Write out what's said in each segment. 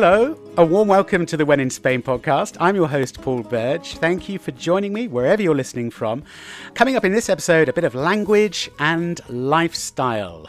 Hello, a warm welcome to the When in Spain podcast. I'm your host, Paul Birch. Thank you for joining me wherever you're listening from. Coming up in this episode, a bit of language and lifestyle.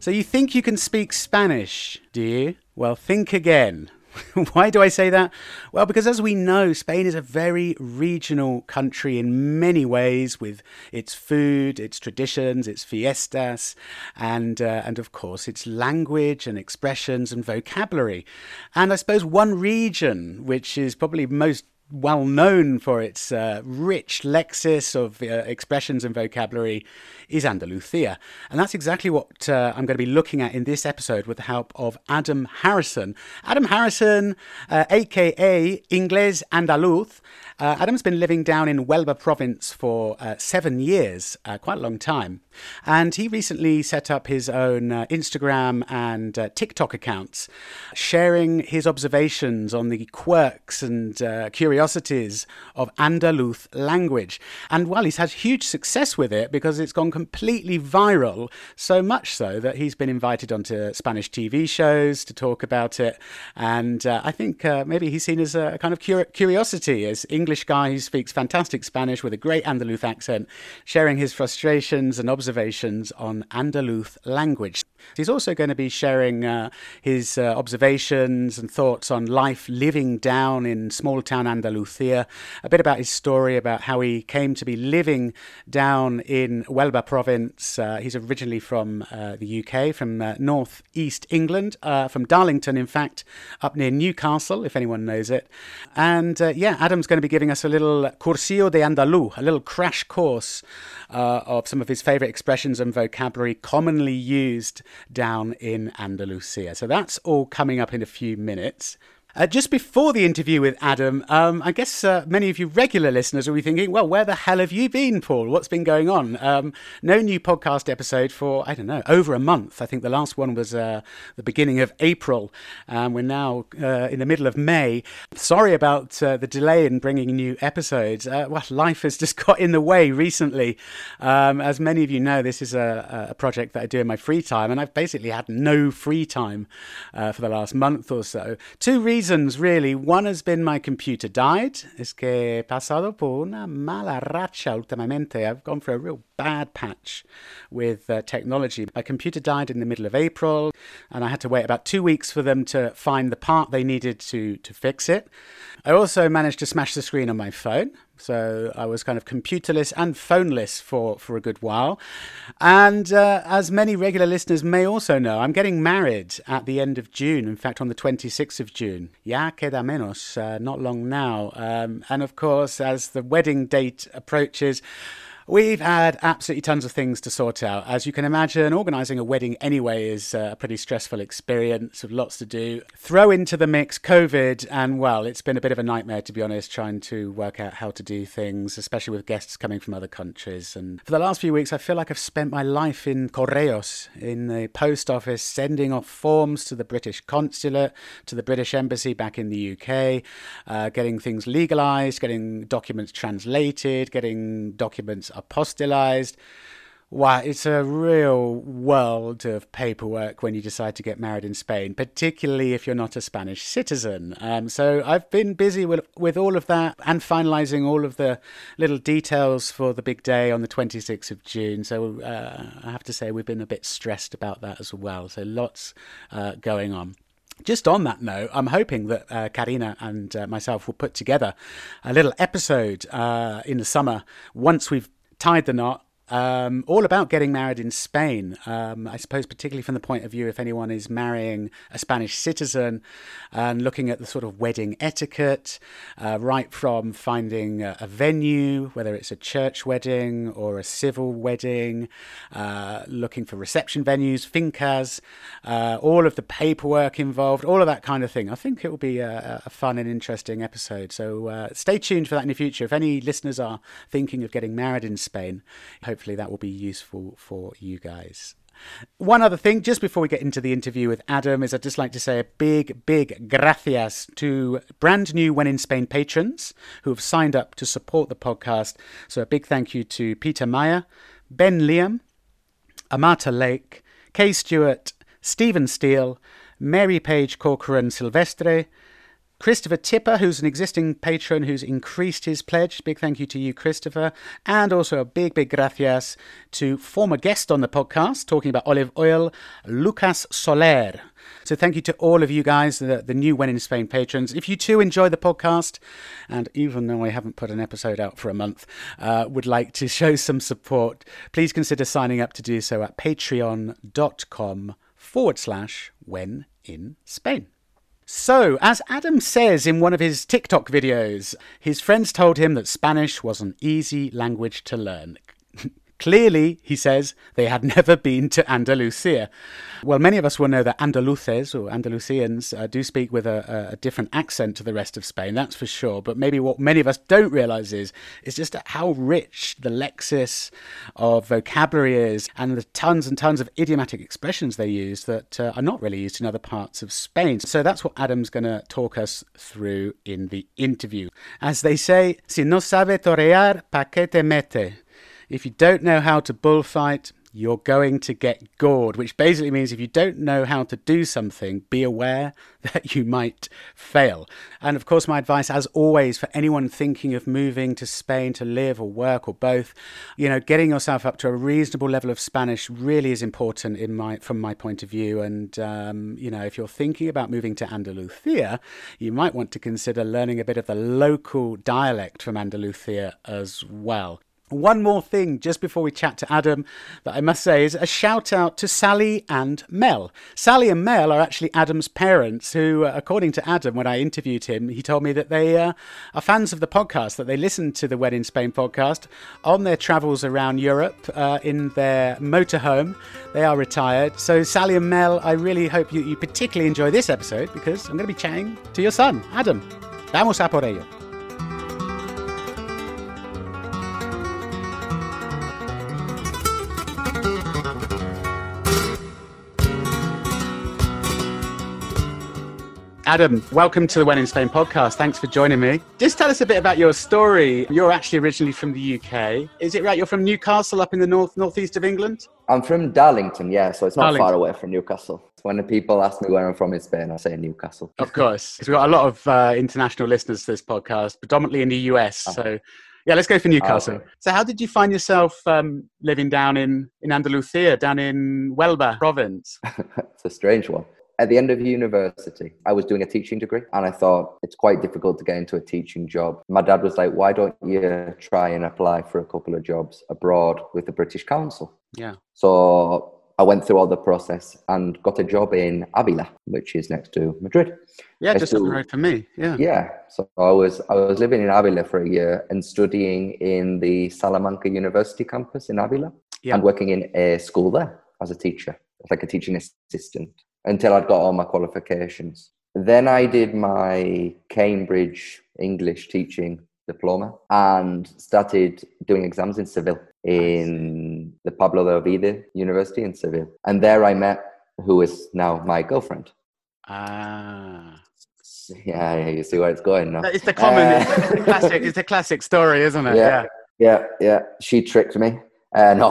So, you think you can speak Spanish, do you? Well, think again. Why do I say that? Well, because as we know, Spain is a very regional country in many ways, with its food, its traditions, its fiestas, and uh, and of course its language and expressions and vocabulary. And I suppose one region which is probably most well known for its uh, rich lexis of uh, expressions and vocabulary is Andalusia. And that's exactly what uh, I'm going to be looking at in this episode with the help of Adam Harrison. Adam Harrison, aka uh, Ingles Andaluz. Uh, Adam's been living down in Huelva province for uh, seven years, quite a long time. And he recently set up his own Instagram and TikTok accounts, sharing his observations on the quirks and curiosities curiosities of Andaluz language. And well, he's had huge success with it because it's gone completely viral, so much so that he's been invited onto Spanish TV shows to talk about it. And uh, I think uh, maybe he's seen as a kind of cur- curiosity, as English guy who speaks fantastic Spanish with a great Andaluz accent, sharing his frustrations and observations on Andaluz language. He's also going to be sharing uh, his uh, observations and thoughts on life living down in small town Andalusia, a bit about his story, about how he came to be living down in Huelva province. Uh, he's originally from uh, the UK, from uh, north east England, uh, from Darlington, in fact, up near Newcastle, if anyone knows it. And uh, yeah, Adam's going to be giving us a little cursillo de andaluz, a little crash course of some of his favourite expressions and vocabulary commonly used down in Andalusia. So that's all coming up in a few minutes. Uh, just before the interview with Adam, um, I guess uh, many of you regular listeners will be thinking, well, where the hell have you been, Paul? What's been going on? Um, no new podcast episode for, I don't know, over a month. I think the last one was uh, the beginning of April. Um, we're now uh, in the middle of May. Sorry about uh, the delay in bringing new episodes. Uh, well, life has just got in the way recently. Um, as many of you know, this is a, a, project that I do in my free time, and I've basically had no free time for the last month or so. Two reasons reasons, really. One has been my computer died. Es que he pasado por una mala racha últimamente. I've gone for a real bad patch with uh, technology. My computer died in the middle of April, and I had to wait about two weeks for them to find the part they needed to, to fix it. I also managed to smash the screen on my phone. So I was kind of computerless and phoneless for, for a good while. And uh, as many regular listeners may also know, I'm getting married at the end of June. In fact, on the 26th of June. Ya queda menos, uh, not long now. Um, and of course, as the wedding date approaches, We've had absolutely tons of things to sort out. As you can imagine, organising a wedding anyway is a pretty stressful experience with lots to do. Throw into the mix COVID, and well, it's been a bit of a nightmare to be honest, trying to work out how to do things, especially with guests coming from other countries. And for the last few weeks, I feel like I've spent my life in Correos, in the post office, sending off forms to the British consulate, to the British embassy back in the UK, uh, getting things legalised, getting documents translated, getting documents apostolized. Wow, it's a real world of paperwork when you decide to get married in Spain, particularly if you're not a Spanish citizen. Um, so I've been busy with, with all of that and finalizing all of the little details for the big day on the 26th of June. So uh, I have to say we've been a bit stressed about that as well. So lots uh, going on. Just on that note, I'm hoping that uh, Karina and uh, myself will put together a little episode uh, in the summer once we've tied the knot um, all about getting married in Spain. Um, I suppose, particularly from the point of view if anyone is marrying a Spanish citizen and looking at the sort of wedding etiquette, uh, right from finding a, a, venue, whether it's a church wedding or a civil wedding, uh, looking for reception venues, fincas, uh, all of the paperwork involved, all of that kind of thing. I think it will be a, a fun and interesting episode. So uh, stay tuned for that in the future. If any listeners are thinking of getting married in Spain, hope hopefully that will be useful for you guys. One other thing, just before we get into the interview with Adam, is I'd just like to say a big, big gracias to brand new When in Spain patrons who have signed up to support the podcast. So a big thank you to Peter Meyer, Ben Liam, Amata Lake, Kay Stewart, Stephen Steele, Mary Page Corcoran Silvestre, Christopher Tipper, who's an existing patron who's increased his pledge. Big thank you to you, Christopher. And also a big, big gracias to former guest on the podcast talking about olive oil, Lucas Soler. So thank you to all of you guys, the, the new When in Spain patrons. If you too enjoy the podcast, and even though I haven't put an episode out for a month, uh, would like to show some support, please consider signing up to do so at patreon.com forward slash when in Spain. So, as Adam says in one of his TikTok videos, his friends told him that Spanish was an easy language to learn. Clearly, he says, they had never been to Andalusia. Well, many of us will know that Andaluces or Andalusians uh, do speak with a, a, different accent to the rest of Spain, that's for sure. But maybe what many of us don't realize is, is just how rich the lexis of vocabulary is and the tons and tons of idiomatic expressions they use that uh, are not really used in other parts of Spain. So that's what Adam's going to talk us through in the interview. As they say, si no sabe torear, pa que te mete? If you don't know how to bullfight, you're going to get gored, which basically means if you don't know how to do something, be aware that you might fail. And of course, my advice, as always, for anyone thinking of moving to Spain to live or work or both, you know, getting yourself up to a reasonable level of Spanish really is important in my from my point of view. And um, you know, if you're thinking about moving to Andalusia, you might want to consider learning a bit of the local dialect from Andalusia as well. One more thing just before we chat to Adam that I must say is a shout out to Sally and Mel. Sally and Mel are actually Adam's parents, who, uh, according to Adam, when I interviewed him, he told me that they uh, are fans of the podcast, that they listen to the When in Spain podcast on their travels around Europe uh, in their motorhome. They are retired. So, Sally and Mel, I really hope you, you particularly enjoy this episode because I'm going to be chatting to your son, Adam. Vamos a por ello. Adam, welcome to the When in Spain podcast. Thanks for joining me. Just tell us a bit about your story. You're actually originally from the UK. Is it right? You're from Newcastle up in the north northeast of England? I'm from Darlington, yeah, so it's not Darlington. far away from Newcastle. When the people ask me where I'm from in Spain, I say Newcastle. Of course. We've got a lot of uh, international listeners to this podcast, predominantly in the US. Oh. So yeah, let's go for Newcastle. Oh, okay. So, how did you find yourself um, living down in in Andalusia, down in Huelva province? it's a strange one at the end of university, I was doing a teaching degree and I thought it's quite difficult to get into a teaching job. My dad was like, why don't you try and apply for a couple of jobs abroad with the British Council? Yeah. So I went through all the process and got a job in Avila, which is next to Madrid. Yeah, just up the road from me. Yeah. Yeah. So I was I was living in Avila for a year and studying in the Salamanca University campus in Avila yeah. and working in a school there as a teacher, like a teaching assistant until I'd got all my qualifications. Then I did my Cambridge English teaching diploma and started doing exams in Seville in the Pablo de Olavide University in Seville. And there I met who is now my girlfriend. Ah. Yeah, yeah, you see where it's going now. It's the common, uh, it's, the classic, it's a classic story, isn't it? Yeah, yeah, yeah. yeah. She tricked me. Uh, no.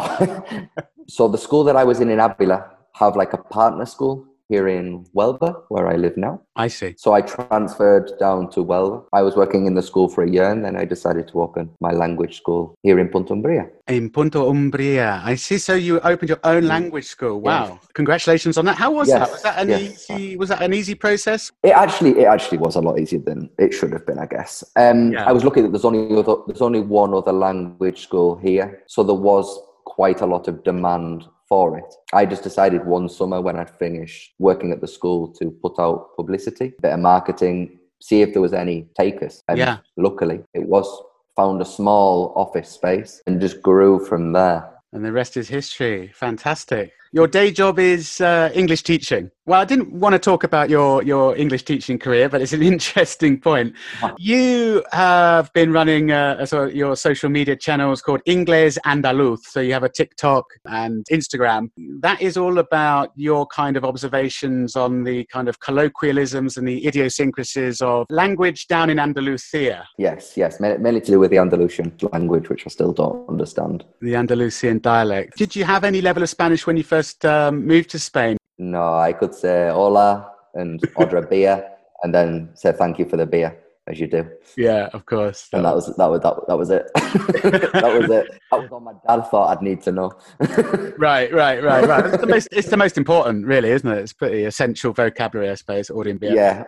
so the school that I was in in Avila have like a partner school here in Huelva, where I live now. I see. So I transferred down to Huelva. I was working in the school for a year and then I decided to open my language school here in Punta Umbria. In Punta Umbria. I see. So you opened your own language school. Wow. Yes. Congratulations on that. How was yes. that? Was that an yes. easy was that an easy process? It actually it actually was a lot easier than it should have been, I guess. Um, yeah. I was lucky that there's only other, there's only one other language school here. So there was quite a lot of demand for it. I just decided one summer when I'd finished working at the school to put out publicity, bit of marketing, see if there was any takers. And yeah. luckily it was found a small office space and just grew from there. And the rest is history. Fantastic. Your day job is uh, English teaching. Well, I didn't want to talk about your, your English teaching career, but it's an interesting point. You have been running uh, so your social media channels called Ingles Andaluz. So you have a TikTok and Instagram. That is all about your kind of observations on the kind of colloquialisms and the idiosyncrasies of language down in Andalusia. Yes, yes, mainly to do with the Andalusian language, which I still don't understand. The Andalusian dialect. Did you have any level of Spanish when you first um, moved to Spain? No, I could say hola, and order a beer and then say thank you for the beer as you do. Yeah, of course. and that was that was that, that was it. that was it. That was all my dad thought I'd need to know. right, right, right, right. It's the most it's the most important, really, isn't it? It's pretty essential vocabulary, I suppose. Ordering beer. Yeah,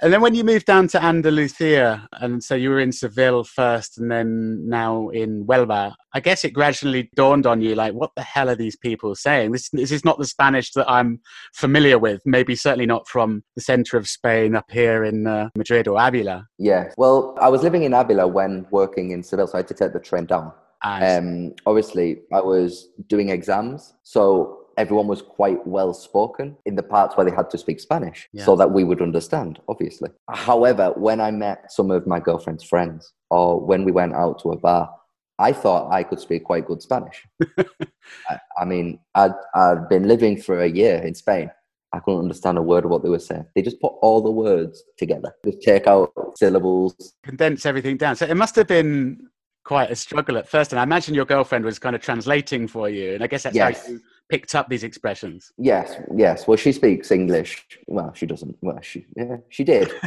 and then when you moved down to Andalusia, and so you were in Seville first and then now in Huelva, I guess it gradually dawned on you like, what the hell are these people saying? This, this is not the Spanish that I'm familiar with, maybe certainly not from the center of Spain up here in uh, Madrid or Avila. Yeah, well, I was living in Avila when working in Seville, so I had to take the train down. Um, obviously, I was doing exams, so everyone was quite well spoken in the parts where they had to speak Spanish yeah. so that we would understand, obviously. However, when I met some of my girlfriend's friends or when we went out to a bar, I thought I could speak quite good Spanish. I, I, mean, I'd, I'd been living for a year in Spain. I couldn't understand a word of what they were saying. They just put all the words together, just take out syllables, condense everything down. So it must have been quite a struggle at first. And I imagine your girlfriend was kind of translating for you. And I guess that's yes. how you picked up these expressions. Yes, yes. Well, she speaks English. Well, she doesn't. Well, she yeah, she did.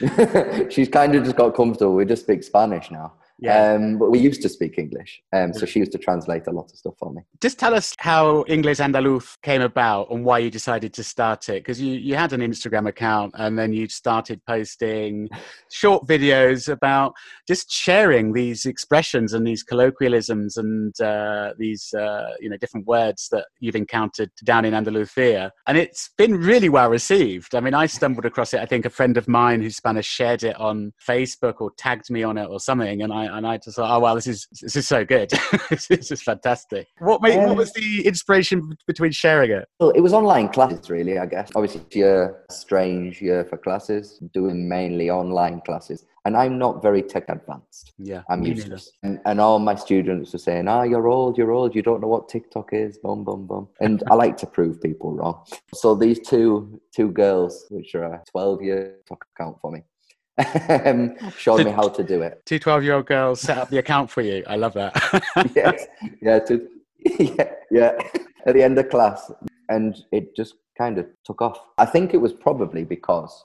She's kind of just got comfortable. We just speak Spanish now. Yeah. Um, but we used to speak English. Um, so she used to translate a lot of stuff for me. Just tell us how English Andaluz came about and why you decided to start it. Because you, you had an Instagram account and then you started posting short videos about just sharing these expressions and these colloquialisms and uh, these uh, you know different words that you've encountered down in Andalusia. And it's been really well received. I mean, I stumbled across it. I think a friend of mine who's Spanish shared it on Facebook or tagged me on it or something. And I and I just thought, oh wow, this is this is so good. this is fantastic. What made um, what was the inspiration between sharing it? Well, it was online classes, really. I guess obviously year strange year for classes, doing mainly online classes, and I'm not very tech advanced. Yeah, I'm useless. And, and all my students were saying, "Ah, oh, you're old, you're old, you don't know what TikTok is." Boom, boom, boom. And I like to prove people wrong. So these two two girls, which are a 12 year TikTok account for me Um, showed so me how to do it. Two 12 year old girls set up the account for you. I love that. yes. Yeah, to, yeah. Yeah. At the end of class. And it just kind of took off. I think it was probably because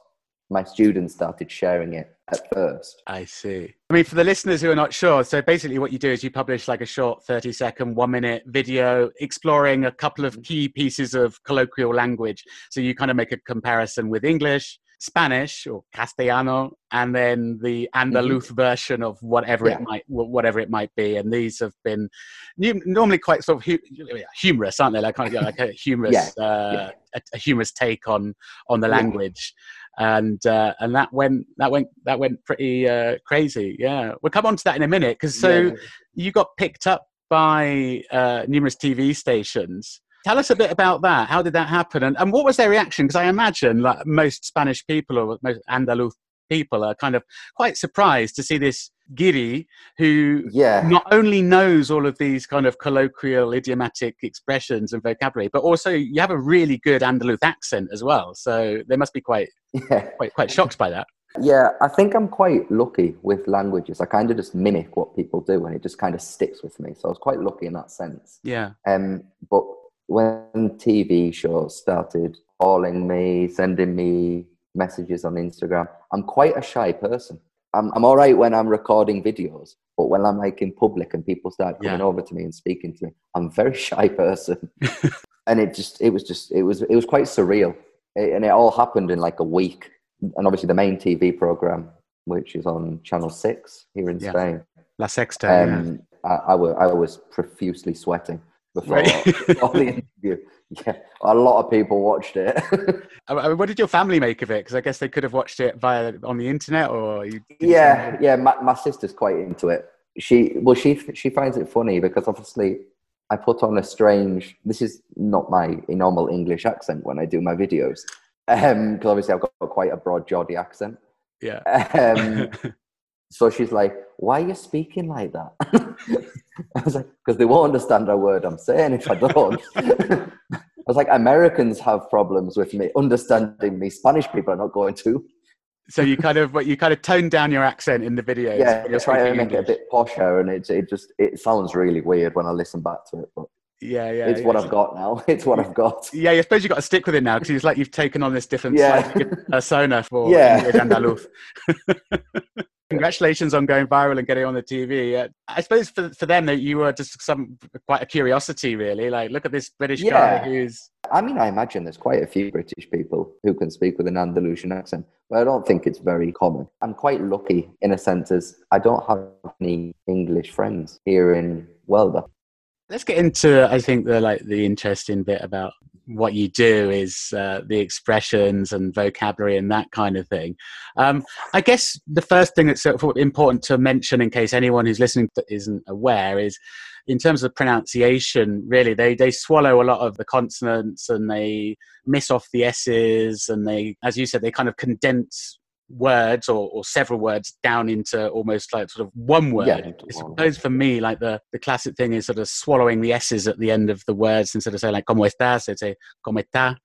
my students started sharing it at first. I see. I mean, for the listeners who are not sure, so basically what you do is you publish like a short 30 second, one minute video exploring a couple of key pieces of colloquial language. So you kind of make a comparison with English, Spanish or Castellano, and then the Andalus mm-hmm. version of whatever yeah. it might whatever it might be. And these have been normally quite sort of hu- humorous, aren't they? Like kind of like a humorous yeah. Uh, yeah. A, a, humorous take on on the language. And uh, and that went that went that went pretty uh, crazy. Yeah, we'll come on to that in a minute because so you got picked up by uh, numerous TV stations Tell us a bit about that. How did that happen? And, and what was their reaction? Because I imagine like most Spanish people or most Andalus people are kind of quite surprised to see this guiri who yeah. not only knows all of these kind of colloquial idiomatic expressions and vocabulary, but also you have a really good Andalus accent as well. So they must be quite yeah. quite quite shocked by that. Yeah, I think I'm quite lucky with languages. I kind of just mimic what people do and it just kind of sticks with me. So I was quite lucky in that sense. Yeah. Um but when TV shows started calling me, sending me messages on Instagram, I'm quite a shy person. I'm, I'm all right when I'm recording videos, but when I'm like in public and people start coming yeah. over to me and speaking to me, I'm a very shy person. and it just, it was just, it was, it was quite surreal. It, and it all happened in like a week. And obviously the main TV program, which is on Channel 6 here in yeah. Spain. La Sexta. Um, yeah. I, I, was, I was profusely sweating before, right. before the interview. Yeah, a lot of people watched it. I mean, what did your family make of it? Because I guess they could have watched it via on the internet, or yeah, yeah. My, my sister's quite into it. She well, she she finds it funny because obviously I put on a strange. This is not my normal English accent when I do my videos, because um, obviously I've got quite a broad Geordie accent. Yeah. Um, so she's like, "Why are you speaking like that?" I was like, "Because they won't understand a word I'm saying if I don't." I was like, "Americans have problems with me understanding me. Spanish people are not going to." So you kind of, you kind of tone down your accent in the videos. Yeah, you're trying to make English. it a bit posher, and it it just it sounds really weird when I listen back to it. But Yeah, yeah. It's yeah. what I've got now. It's what I've got. Yeah, I suppose you've got to stick with it now because it's like you've taken on this different Yeah. persona for Yeah. Andaluz. Congratulations on going viral and getting on the TV. Uh, I suppose for, for them that you were just some quite a curiosity, really. Like, look at this British Yeah. guy who's I mean, I imagine there's quite a few British people who can speak with an Andalusian accent, but I don't think it's very common. I'm quite lucky in a sense as I don't have any English friends here in Huelva. Let's get into, I think, the like the interesting bit about what you do is uh, the expressions and vocabulary and that kind of thing. Um, I guess the first thing that's sort of important to mention, in case anyone who's listening isn't aware, is in terms of pronunciation. Really, they they swallow a lot of the consonants and they miss off the s's, and they, as you said, they kind of condense words or, or several words down into almost like sort of one word. Yeah, I into one suppose for me, like the, the classic thing is sort of swallowing the S's at the end of the words instead of saying like como estás, they'd say como está.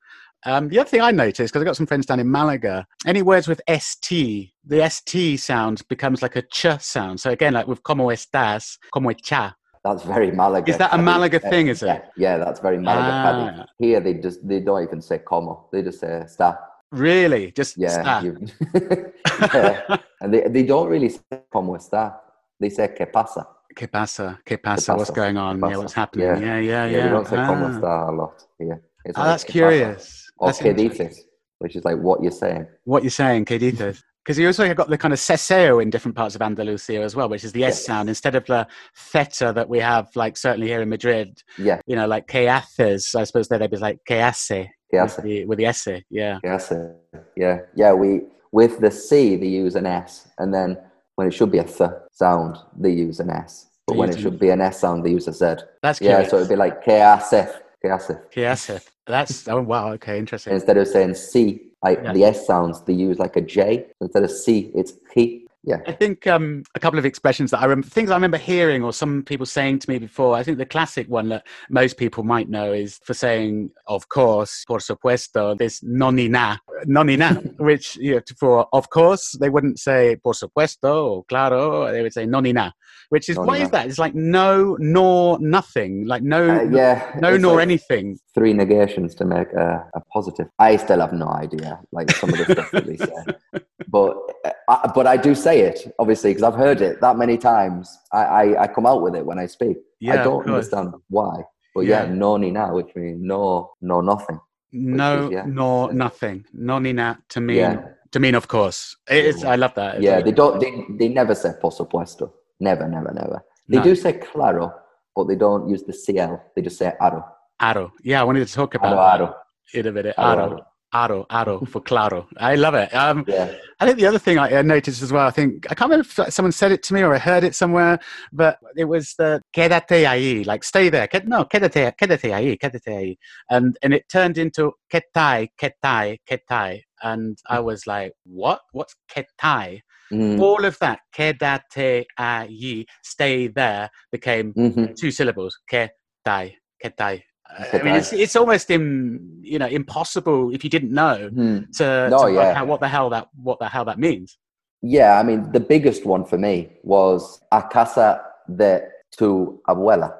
Um, the other thing I noticed, because I've got some friends down in Malaga, any words with ST, the ST sound becomes like a ch sound. So again, like with como estás, como está. That's very Malaga. Is that a Malaga Uh, thing, is it? Yeah, yeah, that's very Malaga. Ah. Here they just they don't even say como. They just say sta. Really? Just Yeah. yeah. And they, they don't really say como está. They say que pasa. Que pasa? Que pasa? What's pasa? going on? Yeah, what's happening? Yeah. Yeah, yeah, yeah. Yeah, they don't say como Ah. está a lot here. It's Oh, like that's que pasa. curious. Or That's que dices, which is like what you're saying. what you're saying, que dices? Because you also have got the kind of ceseo in different parts of Andalusia as well, which is the S sound instead of the theta that we have, like certainly here in Madrid. Yeah, You know, like que haces. I suppose they'd be like que hace que with the, with the S. Yeah. que hace. Yeah, yeah. We with the C they use an S, and then when it should be a th sound they use an S, but They when it should be an S sound they use a Z. That's curious. Yeah, so it'd be like que hace, que hace. que hace. That's, oh, wow. Okay, interesting. Instead of saying C, like Yeah. the S sounds, they use like a J. Instead of C, it's he. Yeah, I think um, a couple of expressions that I remember, things I remember hearing or some people saying to me before. I think the classic one that most people might know is for saying, of course, por supuesto, this nonina, nonina, which you know, for of course, they wouldn't say por supuesto or claro, they would say nonina, which is, why is that? It's like no, nor nothing, like no, Uh, yeah. no, nor like anything. Three negations to make a, a positive. I still have no idea, like some of the stuff that they say. But uh, I, but I do say it obviously because I've heard it that many times. I, I, I come out with it when I speak. Yeah, I don't understand why. But Yeah. yeah, no ni now, which means no no nothing. No, is, yeah, it's- nothing. Nonina to mean, Yeah. to mean, of course. It is, I love that. It's Yeah, like- they don't. They, they never say por supuesto. Never, never, never. They No. do say claro, but they don't use the cl. They just say aro. Aro. Yeah, I wanted to talk about Aro, aro. in a. Aro, Aro. Aro, aro for claro. I love it. Um, Yeah. I think the other thing I noticed as well, I think, I can't remember if someone said it to me or I heard it somewhere, but it was the quédate ahí, like stay there. No, quédate, quédate ahí, quédate ahí. And, and it turned into quetai, quetai, quetai. And I was like, what? What's quetai? Mm, All of that, quédate ahí, stay there, became mhm. two syllables. Que tai, que tai. I mean, it's it's almost im, you know impossible if you didn't know Mhm. to, No, to work yeah. out what the hell that what the hell that means. Yeah, I mean, the biggest one for me was a casa de tu abuela.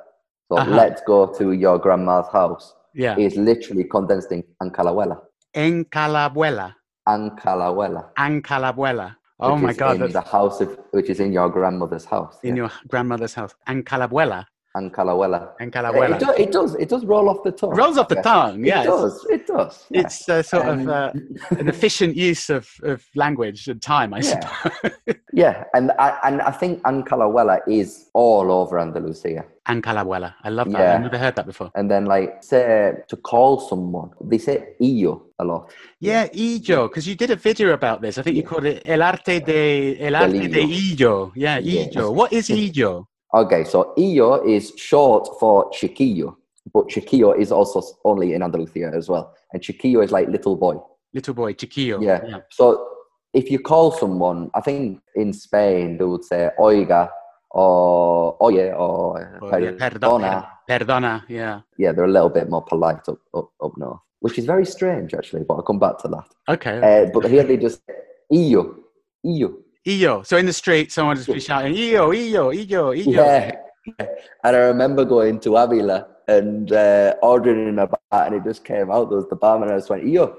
So Uh-huh. let's go to your grandma's house. Yeah. Is literally condensed in ancalabuela. En calabuela, Ancalabuela. en calabuela. Oh my god, In that's the house of, which is in your grandmother's house. in yeah. your grandmother's house. En calabuela, Ancalabuela. en It, calabuela. it does. It does roll off the tongue. Rolls off the Yeah. tongue. Yeah, it does. It does. yeah. it's uh, sort of Um, uh, an efficient use of, of language and time, I Yeah. suppose. yeah, and I, and I think Ancalabuela is all over Andalusia. en calabuela. I love that. Yeah. I've never heard that before. And then, like, say to call someone, they say "illo" a lot. Yeah, Illo, because you did a video about this. I think you Yeah. called it El Arte de El Arte de Illo. Yeah. Illo. What is Illo? Okay, so "illo" is short for chiquillo, but chiquillo is also only in Andalusia as well, and chiquillo is like little boy. Little boy, chiquillo. Yeah. So if you call someone, I think in Spain they would say "oiga" or "oye" or Or, yeah, "perdona." perdona. Perdona. Yeah. yeah, they're a little bit more polite up, up, up north, which is very strange actually, but I'll come back to that. Okay. Uh, but here they just, iyo, iyo. Illo. So in the street, someone just be shouting, Illo, Illo, Illo, Illo. Yeah. And I remember going to Avila and uh, ordering in a bar, and it just came out. There was the barman, and I just went, "Yo,"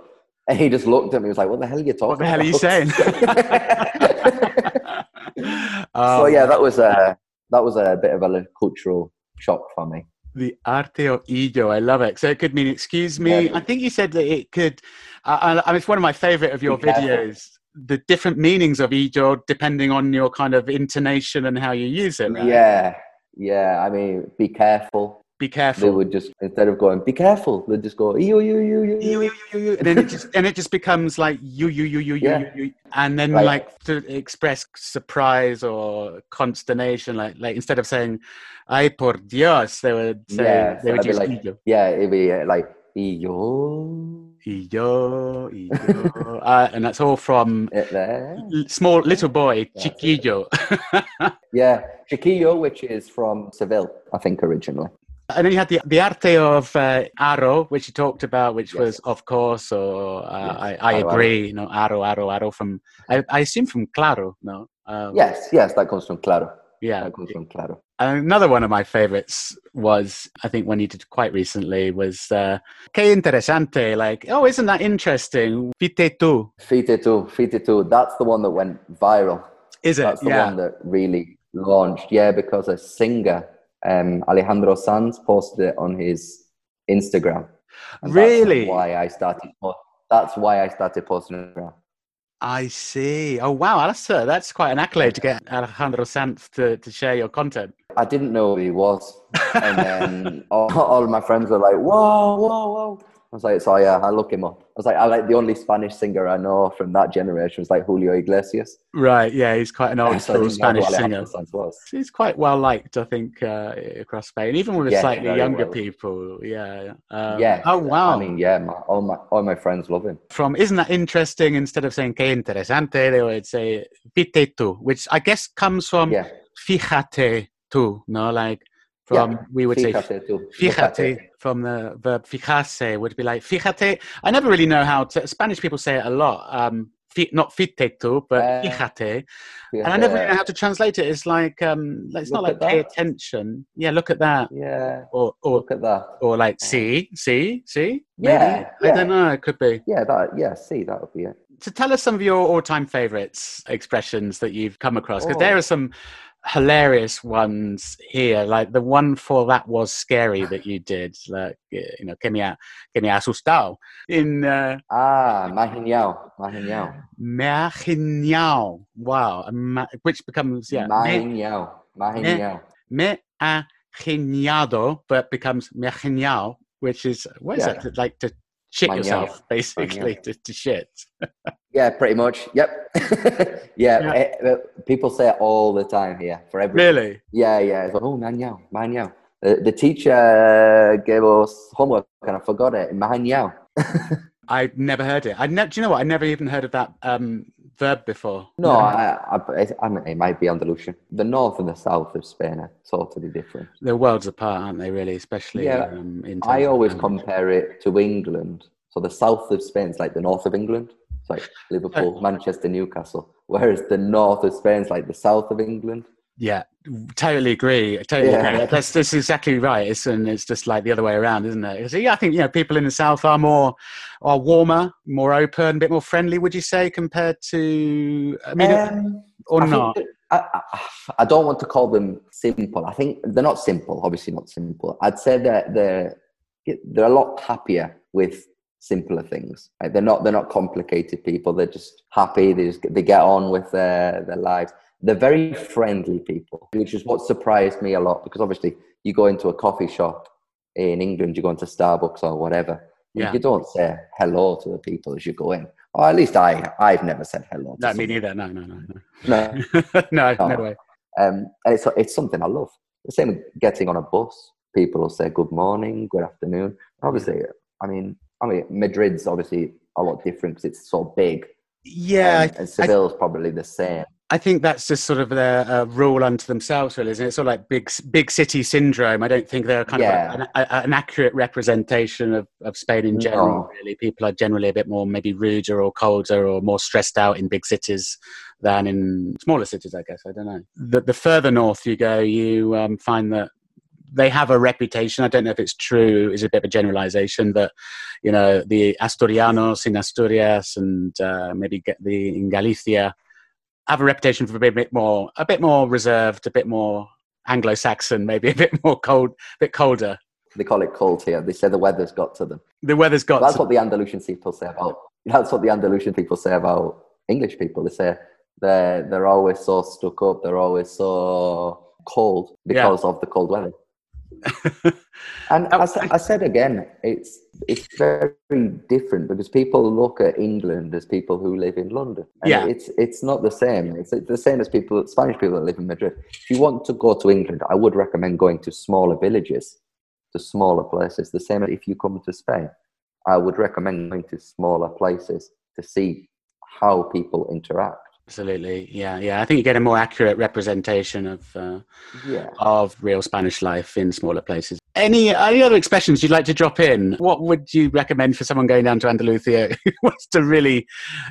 and he just looked at me. He was like, "What the hell are you talking? What the hell about? are you saying?" so yeah, that was a that was a bit of a cultural shock for me. The arte o illo, I love it. So it could mean excuse me. Yeah. I think you said that it could. Uh, I mean, it's one of my favorite of your videos. The different meanings of illo depending on your kind of intonation and how you use it. Right? Yeah, yeah. I mean, be careful be careful. They would just instead of going, be careful, they'd just go, you, you, you, you, you, you, you, and then it just and it just becomes like you, you, you, you, yeah. you, you, and then right. like to express surprise or consternation, like like instead of saying, "Ay por Dios," they would say yeah, they would just like, yeah, it'd be uh, like yo. Y yo, y yo. uh, and that's all from small little boy, Chiquillo. yeah, Chiquillo, which is from Seville, I think, originally. And then you had the, the arte of uh, Aro, which you talked about, which yes. was, of course, or uh, yes. I, I agree, you know, Aro, Aro, Aro from, I, I assume from Claro, no? Um, yes, yes, that comes from Claro. Yeah. From Claro. Another one of my favorites was, I think one you did quite recently was, uh, que interesante, like, oh, isn't that interesting? Fite tu. Fite tu, fite tu. That's the one that went viral. Is it? That's the yeah. one that really launched. Yeah, because a singer um, Alejandro Sanz posted it on his Instagram. Really? why I started. That's why I started posting it. I see. Oh wow, that's uh, that's quite an accolade to get Alejandro Sanz to, to share your content. I didn't know who he was, and then all, all of my friends were like, "Whoa, whoa, whoa!" I was like, so yeah, I look him up. I was like, I like the only Spanish singer I know from that generation was like Julio Iglesias. Right, yeah, he's quite an old school Spanish singer. He's quite well liked, I think, uh, across Spain, even with yeah, slightly younger well. people. Yeah. Um, yeah. Oh wow. I mean, yeah, my, all my all my friends love him. From isn't that interesting? Instead of saying que interesante, they would say "fite tu," which I guess comes from yeah. "fíjate tú," no, like from yeah. we would fíjate say tú. fíjate from the verb fijarse would be like fíjate. I never really know how to. Spanish people say it a lot. Um, not fite tú, but uh, fíjate. And I never really know how to translate it. It's like um, it's look not like pay attention. Yeah, look at that. Yeah. Or or look at that. Or like see, see, see. Maybe? Yeah, yeah. I don't know. It could be. Yeah, that. Yeah, see, that would be it. To tell us some of your all-time favorites expressions that you've come across, because oh. there are some hilarious ones here. Like the one for that was scary that you did, like you know, que me ha, que me ha asustado. In uh, ah, me ha genial, me ha genial, me ha genial. Wow, which becomes yeah, ha genial, me ha ha but becomes me ha genial, which is what is yeah. it like to shit yourself, basically, to, to shit. yeah, pretty much. Yep. yeah, yeah. It, eh, it, people say it all the time here for every. Really? Yeah, yeah. It's like, oh, manhão, manhão. The, the teacher gave us homework and I forgot it. Manhão. I've never heard it. I ne- do you know what? I never even heard of that um, verb before. No, no. I, I, I, mean, it might be Andalusian. The north and the south of Spain are totally different. They're worlds apart, aren't they? Really, especially. Yeah, um, I always compare it to England. So the south of Spain is like the north of England. It's like Liverpool, Manchester, Newcastle. Whereas the north of Spain is like the south of England. Yeah, totally agree. Totally yeah. agree. That's, that's exactly right. It's and it's just like the other way around, isn't it? So yeah, I think you know people in the south are more are warmer, more open, a bit more friendly. Would you say compared to? I mean, um, or I not? I, I, I, don't want to call them simple. I think they're not simple. Obviously, not simple. I'd say that they're they're a lot happier with simpler things. Like they're not they're not complicated people. They're just happy. They just they get on with their their lives they're very friendly people, which is what surprised me a lot because obviously you go into a coffee shop in England, you go into Starbucks or whatever. Yeah. You don't say hello to the people as you go in. Or at least I, I've never said hello. Not me neither. No, no, no, no, no, no, no way. Um, and it's it's something I love. The same with getting on a bus. People will say good morning, good afternoon. Obviously, I mean, I mean, Madrid's obviously a lot different because it's so big. Yeah, um, and Seville's I, probably the same. I think that's just sort of their uh, rule unto themselves, really, isn't it? It's sort of like big, big city syndrome. I don't think they're kind yeah. of like an, a, an, accurate representation of, of Spain in general. No. Really, people are generally a bit more maybe ruder or colder or more stressed out in big cities than in smaller cities. I guess I don't know. The, the further north you go, you um, find that they have a reputation. I don't know if it's true. Is a bit of a generalization that you know the Asturianos in Asturias and uh, maybe the in Galicia have a reputation for a bit more a bit more reserved, a bit more Anglo-Saxon, maybe a bit more cold, a bit colder. They call it cold here. They say the weather's got to them. The weather's got. That's what the Andalusian people say about. That's what the Andalusian people say about English people. They say they're they're always so stuck up. They're always so cold because yeah. of the cold weather. And oh, I, I, said again, it's it's very different because people look at England as people who live in London. And yeah, it's it's not the same. It's the same as people Spanish people that live in Madrid. If you want to go to England, I would recommend going to smaller villages, to smaller places. The same if you come to Spain, I would recommend going to smaller places to see how people interact. Absolutely, yeah, yeah. I think you get a more accurate representation of uh, yeah. of real Spanish life in smaller places. Any any other expressions you'd like to drop in? What would you recommend for someone going down to Andalusia who wants to really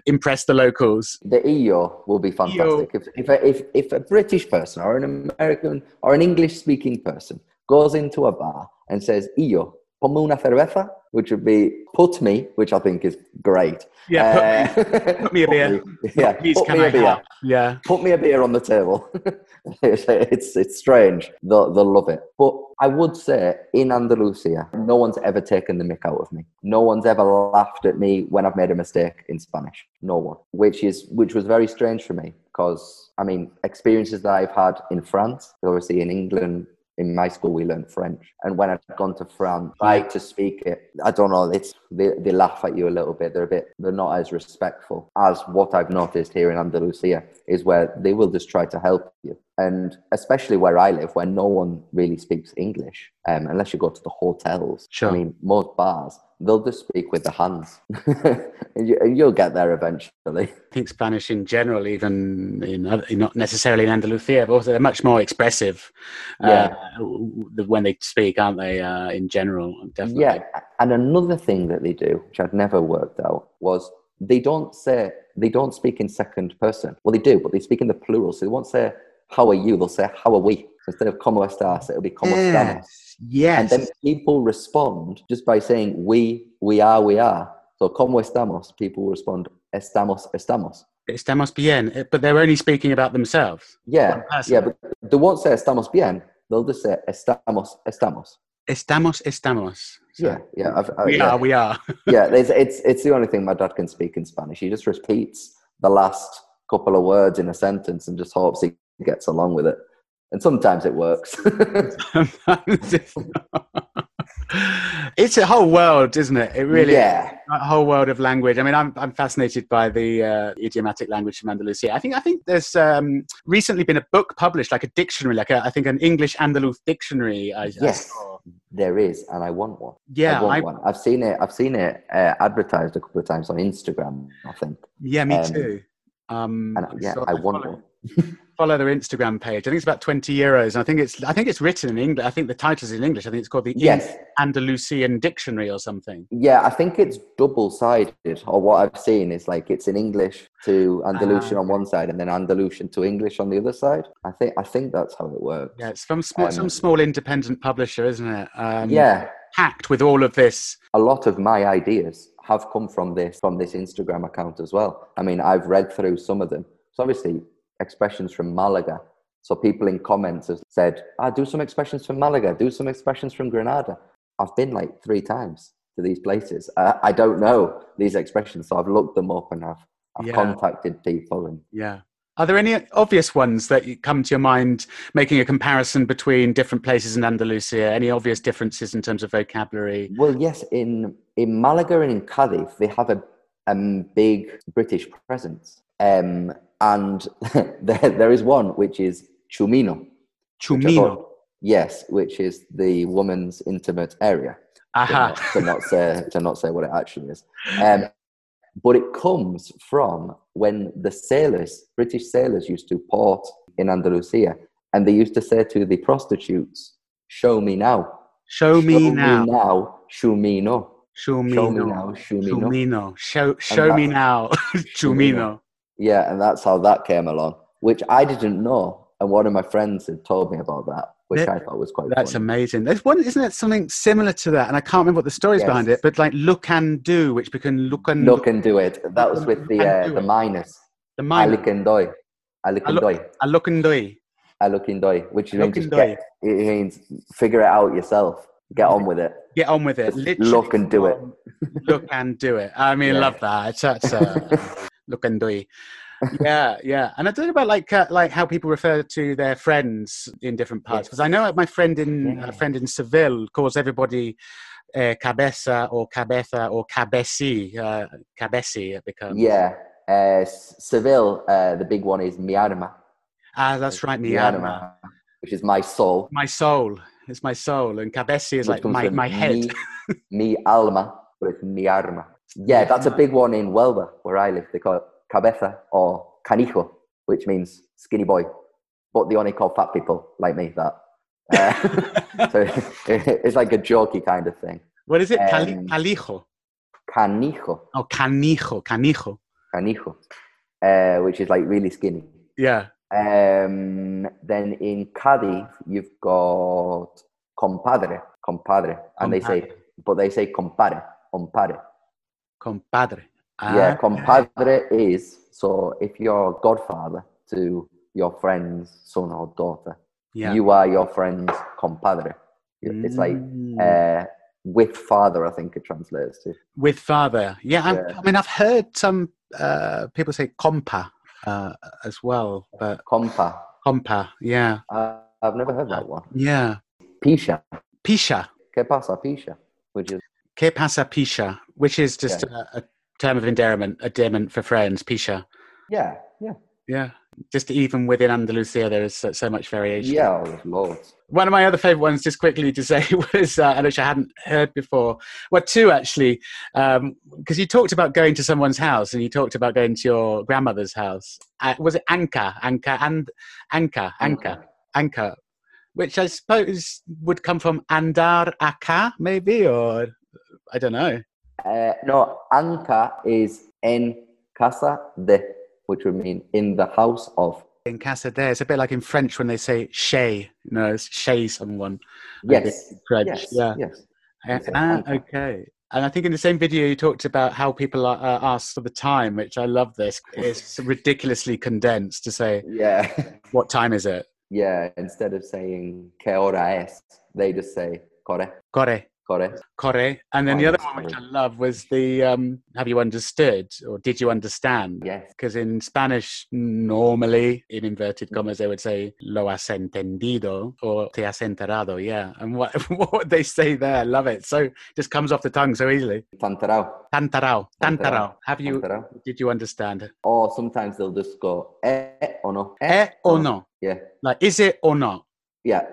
impress the locals? The EO will be fantastic. If if a, if if a British person or an American or an English speaking person goes into a bar and says EO, ponme una cerveza, which would be put me, which I think is great. Yeah, put, uh, me, put me, a beer. Me, yeah, Please, put me a beer. Yeah, put me a beer on the table. it's, it's, it's strange. They'll, they'll love it. But I would say in Andalusia, no one's ever taken the mick out of me. No one's ever laughed at me when I've made a mistake in Spanish. No one, which is which was very strange for me because I mean experiences that I've had in France, obviously in England, in my school we learned French, and when I've gone to France, try to speak it. I don't know. It's they, they laugh at you a little bit. They're a bit. They're not as respectful as what I've noticed here in Andalusia is where they will just try to help you, and especially where I live, where no one really speaks English, um, unless you go to the hotels. Sure. I mean, most bars they'll just speak with the hands and, you, will get there eventually i think spanish in general even in, other, not necessarily in andalusia but also they're much more expressive uh, yeah. Uh, when they speak aren't they uh, in general definitely. yeah and another thing that they do which i'd never worked out was they don't say they don't speak in second person well they do but they speak in the plural so they won't say how are you they'll say how are we so instead of como estás, it'll be como yes. estamos. Yes. And then people respond just by saying we, we are, we are. So como estamos, people respond estamos, estamos. Estamos bien, eh, but they're only speaking about themselves. Yeah, yeah, but they won't say estamos bien. They'll just say estamos, estamos. Estamos, estamos. So yeah, yeah. I've, I, we yeah. are, we are. yeah, it's, it's it's the only thing my dad can speak in Spanish. He just repeats the last couple of words in a sentence and just hopes he gets along with it and sometimes it works. it's a whole world, isn't it? It really yeah. is a whole world of language. I mean, I'm I'm fascinated by the uh, idiomatic language from Andalusia. I think I think there's um, recently been a book published, like a dictionary, like a, I think an English Andalus dictionary. I, yes, I there is, and I want one. Yeah, I want I, one. I've seen it. I've seen it uh, advertised a couple of times on Instagram. I think. Yeah, me um, too. Um, and, yeah, I, I want one. follow their Instagram page. I think it's about twenty euros. I think it's I think it's written in English. I think the title's in English. I think it's called the yes. Andalusian Dictionary or something. Yeah, I think it's double sided. Or what I've seen is like it's in English to Andalusian uh, on one side and then Andalusian to English on the other side. I think I think that's how it works. Yeah, it's from small, um, some small independent publisher, isn't it? Um, yeah, packed with all of this. A lot of my ideas have come from this from this Instagram account as well. I mean, I've read through some of them. So obviously, expressions from Malaga. So people in comments have said, "Ah, do some expressions from Malaga. Do some expressions from Granada." I've been like three times to these places. I, I don't know these expressions, so I've looked them up and I've, I've yeah. contacted people. And yeah, are there any obvious ones that come to your mind, making a comparison between different places in Andalusia? Any obvious differences in terms of vocabulary? Well, yes. In in Malaga and in Cadiz, they have a, a big British presence, um, and there, there is one which is chumino. Chumino. yes, which is the woman's intimate area. Aha. To, not, to not say to not say what it actually is. Um, but it comes from when the sailors, British sailors, used to port in Andalusia, and they used to say to the prostitutes, "Show me now." Show me show now. Me now. Show me no. Show me, show me now. Show me, show. Show, me now. show me no. Yeah, and that's how that came along, which I didn't know. And one of my friends had told me about that, which it, I thought was quite. That's funny. amazing. There's one, isn't it? Something similar to that, and I can't remember what the story is yes. behind it. But like look and do, which became look and look and do it. That was with the uh, the miners. The miners. Alikendoy. Alikendoy. Alikendoy. Alikendoy, which means just get, it means figure it out yourself. Get on with it. Get on with it. Literally look and do it. look and do it. I mean, yeah. love that. It's, that's uh, look and yeah, yeah. And I don't know about like uh, like how people refer to their friends in different parts because yes. I know my friend in yeah. a friend in Seville calls everybody uh, cabeza or cabeza or cabesi uh, cabesi it becomes. Yeah, uh, Seville. Uh, the big one is mi arma. Ah, that's right, mi, mi arma. which is my soul. My soul. It's my soul, and cabesi is which like my, my head. Mi, mi alma, but it's mi arma. Yeah, that's a big one in Huelva, where I live. They call it cabeza or canijo, which means skinny boy. But they only call fat people like me that. Uh, so it's like a jokey kind of thing. What is it? Um, calijo. Canijo. Oh, canijo, canijo. Canijo, uh, which is like really skinny. Yeah. Um, then in Cadiz, you've got compadre, compadre, and compadre. they say, but they say compadre, compadre. Compadre. Ah, yeah, compadre is so if you're godfather to your friend's son or daughter, yeah. you are your friend's compadre. It's like mm. uh, with father, I think it translates to. With father, yeah. yeah. I mean, I've heard some uh, people say compa uh, as well, but compa, compa, yeah. Uh, I've never heard that one. Yeah. Pisha. Pisha. ¿Qué pasa, Pisha? Which is. ¿Qué pasa, Pisha? Which is just yeah. a, a term of endearment, a endearment for friends, Pisha. Yeah, yeah. Yeah. Just even within Andalusia, there is so, so much variation. Yeah, oh, loads. One of my other favourite ones, just quickly to say, was, uh, which I hadn't heard before. Well, two actually, because um, you talked about going to someone's house and you talked about going to your grandmother's house. Uh, was it Anka? Anka and Anka, Anka, Anka, which I suppose would come from Andar Aka, maybe, or I don't know. Uh, no, Anka is en casa de, which would mean in the house of. In casa de, it's a bit like in French when they say chez, you know, it's chez someone. Yes. Yes. Yeah. Yes. Ah, okay. And I think in the same video you talked about how people are uh, asked for the time, which I love. This it's ridiculously condensed to say, yeah, what time is it? Yeah, instead of saying que hora es, they just say corre. Corre. Corre. Corre. And then oh, the other one which I love was the um, have you understood or did you understand? Yes. Because in Spanish, normally, in inverted commas, they would say lo has entendido or te has enterado. Yeah. And what, what they say there, love it. So just comes off the tongue so easily. Tantarao. Tantarao. Tantarao. Have you, Tantarao. did you understand? Or sometimes they'll just go eh or no. Eh, or no. Yeah. Like, is it or not? Yeah.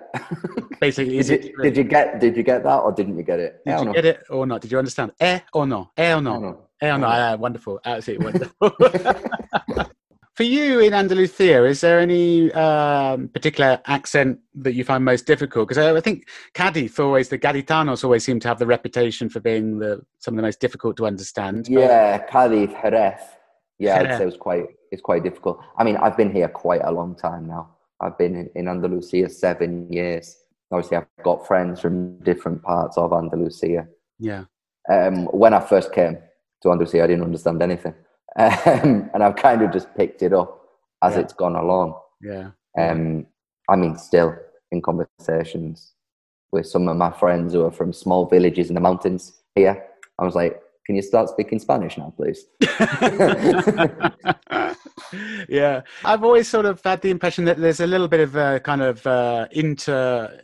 Basically, did, it? You, did you get? Did you get that, or didn't you get it? Did eh you get it or not? Did you understand? Eh or no? Eh or no? Eh or no? Eh or no? Ah, wonderful, absolutely wonderful. For you in Andalusia, is there any um, particular accent that you find most difficult? Because I, I, think Cadiz always, the Gaditanos always seem to have the reputation for being the some of the most difficult to understand. Yeah, Cadiz, Jerez. Yeah, Jerez. I'd say it was quite it's quite difficult. I mean, I've been here quite a long time now. I've been in, in Andalusia seven years. Obviously, I've got friends from different parts of Andalusia. Yeah. Um, when I first came to Andalusia, I didn't understand anything, um, and I've kind of just picked it up as yeah. it's gone along. Yeah. Um, I mean, still in conversations with some of my friends who are from small villages in the mountains here. I was like, can you start speaking Spanish now, please? yeah, I've always sort of had the impression that there's a little bit of a kind of uh, inter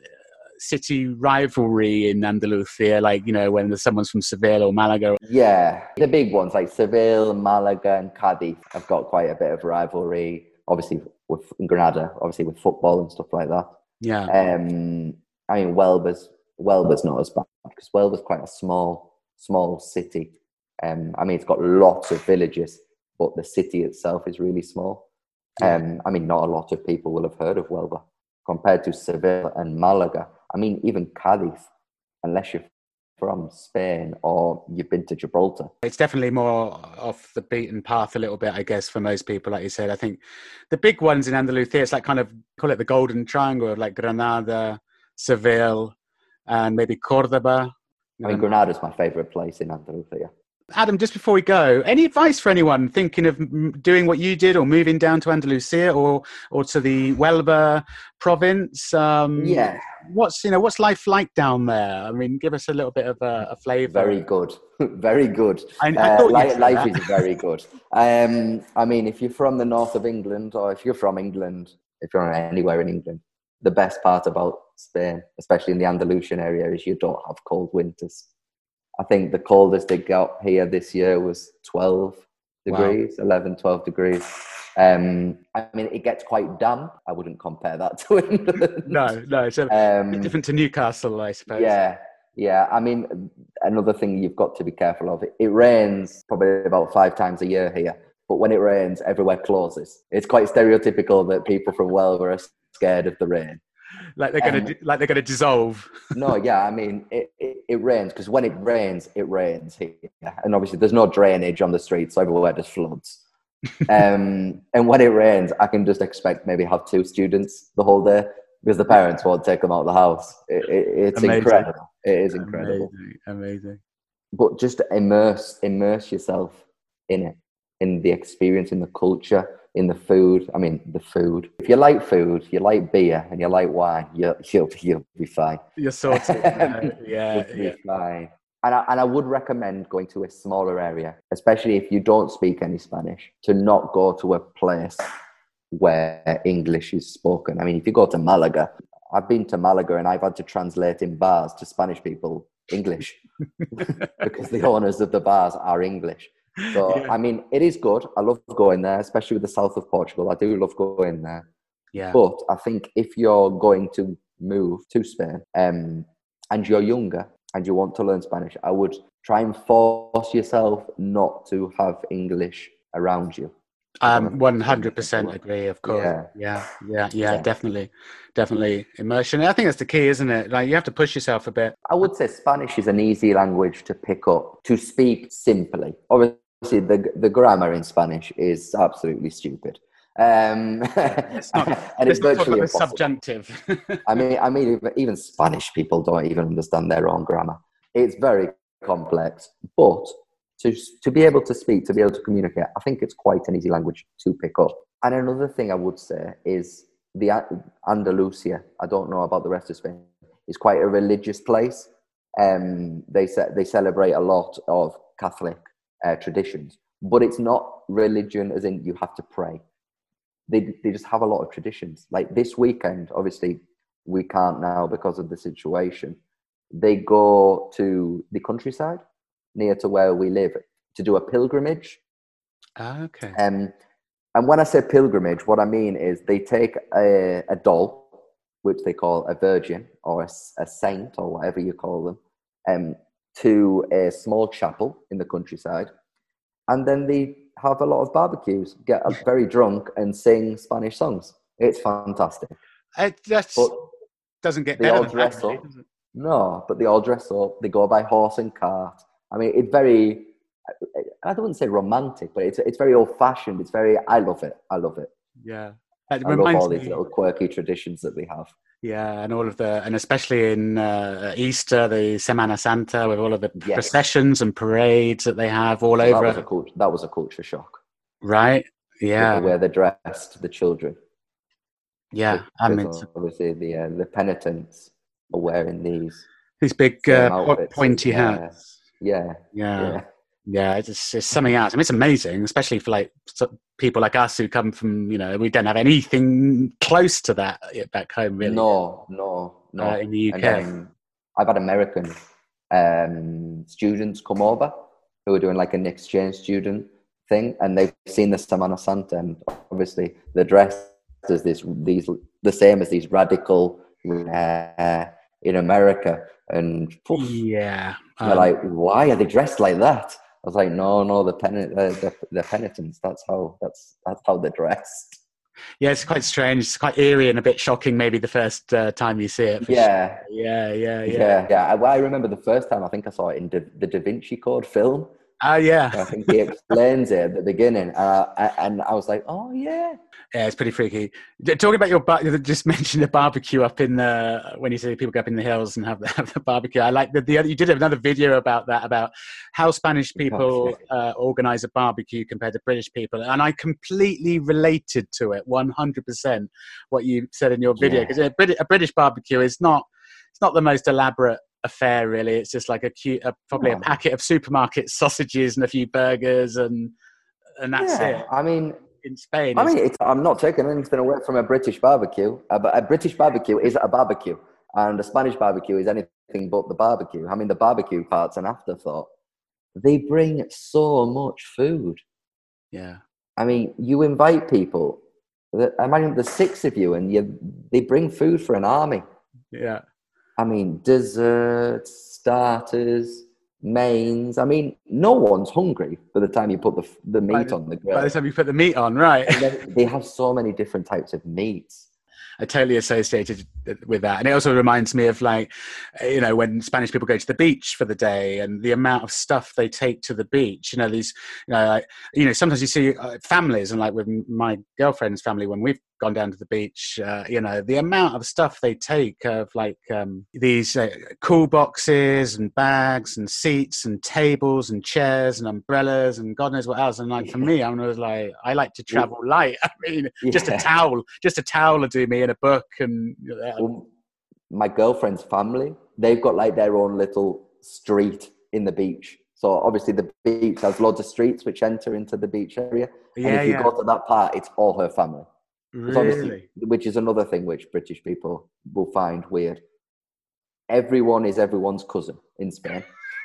city rivalry in Andalusia, like, you know, when someone's from Seville or Malaga. Yeah, the big ones like Seville, Malaga, and Cadiz have got quite a bit of rivalry, obviously, with Granada, obviously, with football and stuff like that. Yeah. Um, I mean, Huelva's, Huelva's not as bad because Huelva's quite a small small city. Um, I mean, it's got lots of villages, but the city itself is really small. Um, I mean, not a lot of people will have heard of Huelva compared to Seville and Malaga. I mean, even Cadiz, unless you're from Spain or you've been to Gibraltar. It's definitely more off the beaten path a little bit, I guess, for most people. Like you said, I think the big ones in Andalusia, it's like kind of call it the golden triangle of like Granada, Seville, and maybe Cordoba. I mean, Granada is my favorite place in Andalusia. Adam, just before we go, any advice for anyone thinking of doing what you did or moving down to Andalusia or, or to the Huelva province? Um, yeah. What's, you know, what's life like down there? I mean, give us a little bit of a, a flavour. Very good. very good. I, I uh, life, life is very good. Um, I mean, if you're from the north of England or if you're from England, if you're anywhere in England, the best part about Spain, especially in the Andalusian area, is you don't have cold winters I think the coldest it got here this year was 12 degrees, wow. 11, 12 degrees. Um, I mean, it gets quite damp. I wouldn't compare that to England. no, no, it's a, um, different to Newcastle, I suppose. Yeah, yeah. I mean, another thing you've got to be careful of. It, rains probably about five times a year here, but when it rains, everywhere closes. It's quite stereotypical that people from Huelva are scared of the rain like they're gonna um, like they're gonna dissolve. no, yeah, I mean it, it, it rains because when it rains, it rains here, and obviously there's no drainage on the streets, so everywhere just floods. um, and when it rains, I can just expect maybe have two students the whole day because the parents won't take them out of the house. It, it's Amazing. incredible. It is incredible. Amazing. Amazing. But just immerse immerse yourself in it, in the experience, in the culture in the food. I mean, the food. If you like food, you like beer, and you like wine, you'll you'll you'll be fine. You're sorted. yeah, yeah. You'll be fine. And I, and I would recommend going to a smaller area, especially if you don't speak any Spanish, to not go to a place where English is spoken. I mean, if you go to Malaga, I've been to Malaga and I've had to translate in bars to Spanish people English because the owners of the bars are English. So yeah. I mean, it is good. I love going there, especially with the south of Portugal. I do love going there. Yeah. But I think if you're going to move to Spain, um, and you're younger and you want to learn Spanish, I would try and force yourself not to have English around you. Um, one hundred percent agree. Of course, yeah. yeah, yeah, yeah, yeah, definitely, definitely immersion. I think that's the key, isn't it? Like you have to push yourself a bit. I would say Spanish is an easy language to pick up, to speak simply. Obviously, see the the grammar in Spanish is absolutely stupid. Um, it's not, and it's virtually subjunctive. I mean, I mean, even Spanish people don't even understand their own grammar. It's very complex, but to to be able to speak, to be able to communicate, I think it's quite an easy language to pick up. And another thing I would say is the Andalusia. I don't know about the rest of Spain. Is quite a religious place. Um, they they celebrate a lot of Catholic uh, traditions, but it's not religion as in you have to pray. They, they just have a lot of traditions. Like this weekend, obviously, we can't now because of the situation. They go to the countryside near to where we live to do a pilgrimage. Ah, okay. Um, and when I say pilgrimage, what I mean is they take a, a doll, which they call a virgin or a, a saint or whatever you call them, um, to a small chapel in the countryside, and then they have a lot of barbecues, get very drunk, and sing Spanish songs. It's fantastic. It doesn't get they all dress up. No, but they all dress up. They go by horse and cart. I mean, it's very. I don't want to say romantic, but it's it's very old fashioned. It's very. I love it. I love it. Yeah, it I love all these little quirky traditions that we have. Yeah, and all of the, and especially in uh, Easter, the Semana Santa, with all of the yes. processions and parades that they have all over. That was, a culture, that was a culture shock. Right. Yeah. Where they're dressed, the children. Yeah, I mean, obviously the uh, the penitents are wearing these these big uh, pointy hats. Yeah. Yeah. yeah. Yeah, it's, it's something else. I mean, it's amazing, especially for like people like us who come from, you know, we don't have anything close to that back home, really. No, no, no. Uh, in the UK. I've had American um, students come over who are doing like an exchange student thing, and they've seen the Semana Santa, and obviously the dress is this, these, the same as these radical uh, in America, and poof, yeah, um, they're like, why are they dressed like that? I was like, no, no, the pen, the, the penitents. That's how that's that's how they're dressed. Yeah, it's quite strange. It's quite eerie and a bit shocking. Maybe the first uh, time you see it. Yeah. Sure. yeah, yeah, yeah, yeah, yeah. I, well, I remember the first time. I think I saw it in da, the Da Vinci Code film. Ah, uh, yeah. I think he explains it at the beginning, uh, and I was like, "Oh yeah." Yeah, it's pretty freaky. Talking about your, bar- just mentioned the barbecue up in the when you say people go up in the hills and have the, have the barbecue. I like the, the other, you did another video about that about how Spanish people uh, organize a barbecue compared to British people, and I completely related to it one hundred percent. What you said in your video because yeah. a, a British barbecue is not it's not the most elaborate affair really. It's just like a cute a, probably oh. a packet of supermarket sausages and a few burgers and and that's yeah, it. I mean in spain i mean i'm not taking anything away from a british barbecue uh, but a british barbecue is a barbecue and a spanish barbecue is anything but the barbecue. I mean the barbecue part's an afterthought. They bring so much food. Yeah. I mean you invite people imagine the six of you and you they bring food for an army. Yeah I mean, desserts, starters, mains. I mean, no one's hungry by the time you put the, the meat on the grill. By the time you put the meat on, right. they have so many different types of meats. I totally associated with that. And it also reminds me of like, you know, when Spanish people go to the beach for the day and the amount of stuff they take to the beach. You know, these, you know, like, you know, sometimes you see uh, families and like with my girlfriend's family when we've gone down to the beach, uh, you know, the amount of stuff they take of like um, these uh, cool boxes and bags and seats and tables and chairs and umbrellas and God knows what else. And like for me, I was like, I like to travel light. I mean, yeah. just a towel, just a towel will do me in a book. And uh, well, my girlfriend's family, they've got like their own little street in the beach. So obviously the beach has loads of streets which enter into the beach area. Yeah, and if you go to that part, it's all her family. Really? Which is another thing which British people will find weird. Everyone is everyone's cousin in Spain.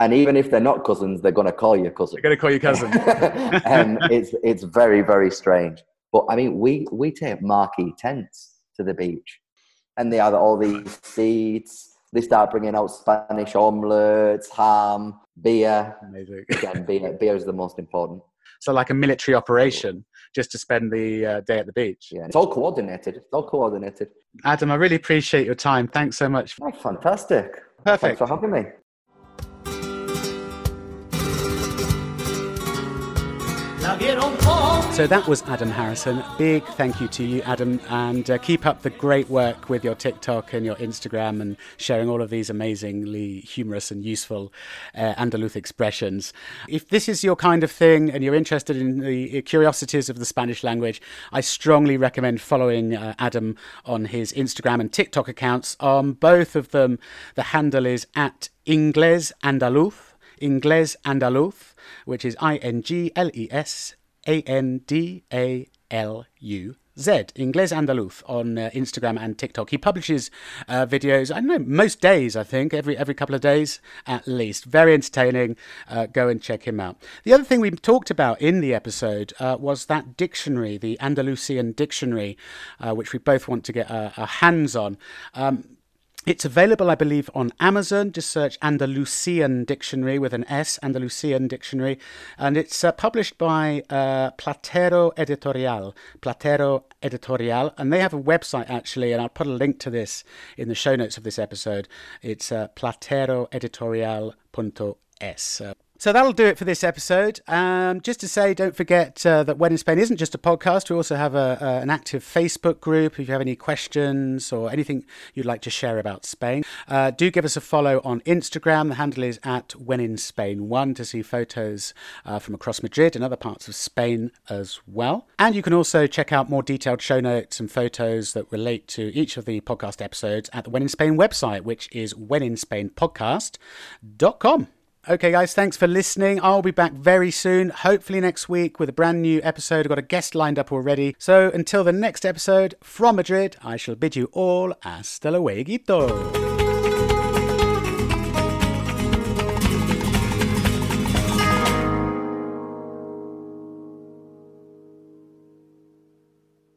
and even if they're not cousins, they're going to call you cousin. They're going to call you cousin. and it's it's very very strange. But I mean, we we take marquee tents to the beach, and they have all these seats. They start bringing out Spanish omelets, ham, beer. Amazing. Again, beer beer is the most important. So like a military operation just to spend the uh, day at the beach. Yeah, it's all coordinated. It's all coordinated. Adam, I really appreciate your time. Thanks so much. Oh, fantastic. Perfect. Thanks for having me. So that was Adam Harrison. Big thank you to you, Adam, and uh, keep up the great work with your TikTok and your Instagram and sharing all of these amazingly humorous and useful uh, expressions. If this is your kind of thing and you're interested in the curiosities of the Spanish language, I strongly recommend following uh, Adam on his Instagram and TikTok accounts. On both of them, the handle is at Ingles Andaluz. Ingles Andaluz, which is I N G L E S A N D A L U Z, Ingles Andaluz, on uh, Instagram and TikTok. He publishes uh, videos, I don't know, most days, I think, every every couple of days at least. Very entertaining. Uh, go and check him out. The other thing we talked about in the episode uh, was that dictionary, the Andalusian dictionary, uh, which we both want to get our hands on. Um, it's available, I believe, on Amazon. Just search Andalusian Dictionary with an S, Andalusian Dictionary. And it's uh, published by uh, Platero Editorial. Platero Editorial. And they have a website, actually, and I'll put a link to this in the show notes of this episode. It's uh, plateroeditorial.es. So that'll do it for this episode. Um, just to say, don't forget uh, that When in Spain isn't just a podcast. We also have a, an active Facebook group. If you have any questions or anything you'd like to share about Spain, uh, do give us a follow on Instagram. The handle is at When in Spain One to see photos uh, from across Madrid and other parts of Spain as well. And you can also check out more detailed show notes and photos that relate to each of the podcast episodes at the When in Spain website, which is wheninspainpodcast.com. Okay, guys, thanks for listening. I'll be back very soon, hopefully next week, with a brand new episode. I've got a guest lined up already. So until the next episode from Madrid, I shall bid you all hasta luego.